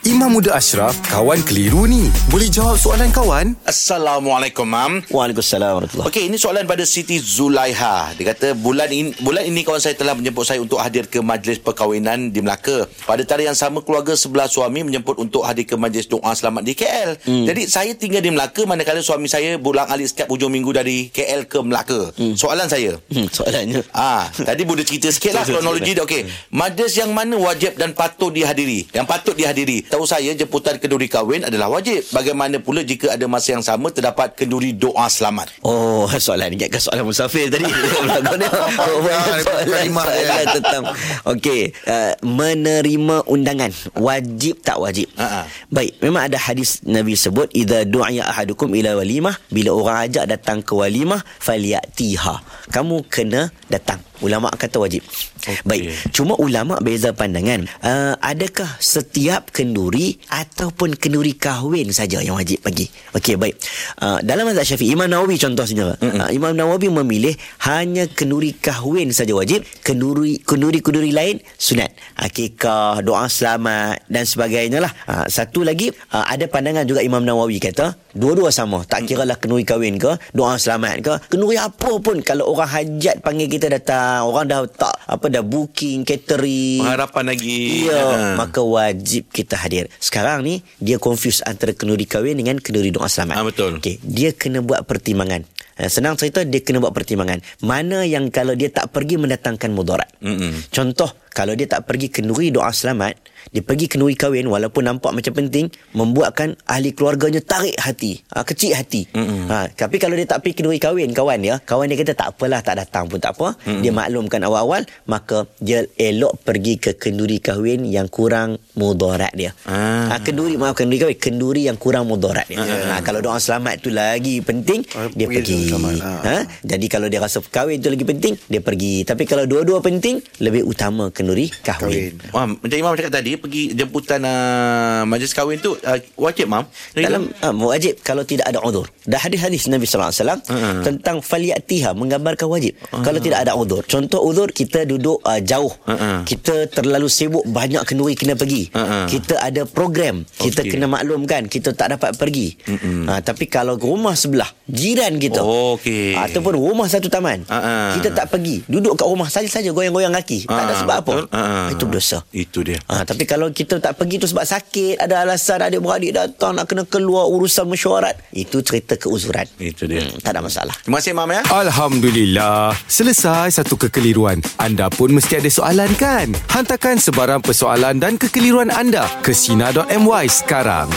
Imam Muda Ashraf, kawan keliru ni. Boleh jawab soalan kawan? Assalamualaikum, Mam. Waalaikumsalam warahmatullahi Okey, ini soalan pada Siti Zulaiha. Dia kata bulan ini bulan ini kawan saya telah menjemput saya untuk hadir ke majlis perkahwinan di Melaka. Pada tarikh yang sama keluarga sebelah suami menjemput untuk hadir ke majlis doa selamat di KL. Hmm. Jadi saya tinggal di Melaka manakala suami saya bulan alik setiap hujung minggu dari KL ke Melaka. Hmm. Soalan saya. Hmm, soalannya. Ah, tadi boleh cerita sikit lah kronologi dia. Okey. Majlis yang mana wajib dan patut dihadiri? Yang patut dihadiri. Tahu saya jemputan kenduri kahwin adalah wajib. Bagaimana pula jika ada masa yang sama terdapat kenduri doa selamat? Oh, soalan ingatkan soalan musafir tadi. Ni. oh, Ah, soalan, tentang okey, uh, menerima undangan wajib tak wajib? Ha-ha. Baik, memang ada hadis Nabi sebut idza du'iya ahadukum ila walimah bila orang ajak datang ke walimah falyatiha. Kamu kena datang. Ulama kata wajib. Okay. Baik, cuma ulama beza pandangan. Uh, adakah setiap kenduri ataupun kenduri kahwin saja yang wajib bagi? Okey, baik. Uh, dalam mazhab Syafi'i Imam Nawawi contohnya. Uh, Imam Nawawi memilih hanya kenduri kahwin saja wajib, kenduri kenduri-kenduri lain sunat. Akikah, doa selamat dan sebagainya lah. Uh, satu lagi uh, ada pandangan juga Imam Nawawi kata dua-dua sama. Tak kira lah kenduri kahwin ke, doa selamat ke, kenduri apa pun kalau orang hajat panggil kita datang, orang dah tak apa dah booking catering Pengharapan lagi. Ya, Ha. maka wajib kita hadir. Sekarang ni dia confuse antara kenduri kahwin dengan kenduri doa selamat. Ah, betul. Okey, dia kena buat pertimbangan. Eh, Senang cerita dia kena buat pertimbangan. Mana yang kalau dia tak pergi mendatangkan mudarat. Mm-mm. Contoh, kalau dia tak pergi kenduri doa selamat, dia pergi kenduri kahwin walaupun nampak macam penting, membuatkan ahli keluarganya tarik hati, ha, kecil hati. Ha, tapi kalau dia tak pergi kenduri kahwin kawan dia, kawan dia kata tak apalah tak datang pun tak apa. Mm-mm. Dia maklumkan awal-awal, maka dia elok pergi ke kenduri kahwin yang kurang mudarat dia. Ah. Ha, kenduri maaf kenduri kahwin, kenduri yang kurang mudarat dia. Ha, kalau doa selamat tu lagi penting, Ah, dia pergi. Ha? Jadi kalau dia rasa kahwin tu lagi penting, dia pergi. Tapi kalau dua-dua penting, lebih utama kenduri kahwin. Kahwin. Mam, macam Imam cakap tadi pergi jemputan uh, majlis kahwin tu uh, wajib mam. Dalam uh, wajib kalau tidak ada uzur. Dah hadis-hadis Nabi sallallahu alaihi wasallam Uh-uh. tentang faliyatiha menggambarkan wajib. Kalau tidak ada uzur. Contoh uzur kita duduk uh, jauh. Uh-uh. Kita terlalu sibuk banyak kenduri kena pergi. Uh-uh. Kita ada program. Kita Okey. kena maklumkan kita tak dapat pergi. Mm-mm. Ha, tapi kalau rumah sebelah jiran kita Oh, okey. ataupun rumah satu taman Uh-uh. kita tak pergi duduk kat rumah saja-saja goyang-goyang kaki tak ada Ah, sebab apa betul. Ah. itu dosa Itu dia. Ha, tapi kalau kita tak pergi tu sebab sakit, ada alasan adik-beradik datang nak kena keluar urusan mesyuarat, itu cerita keuzuran. Itu dia. Hmm, tak ada masalah. Terima kasih mam ya. Alhamdulillah. Selesai satu kekeliruan. Anda pun mesti ada soalan kan? Hantarkan sebarang persoalan dan kekeliruan anda ke Sina.my sekarang.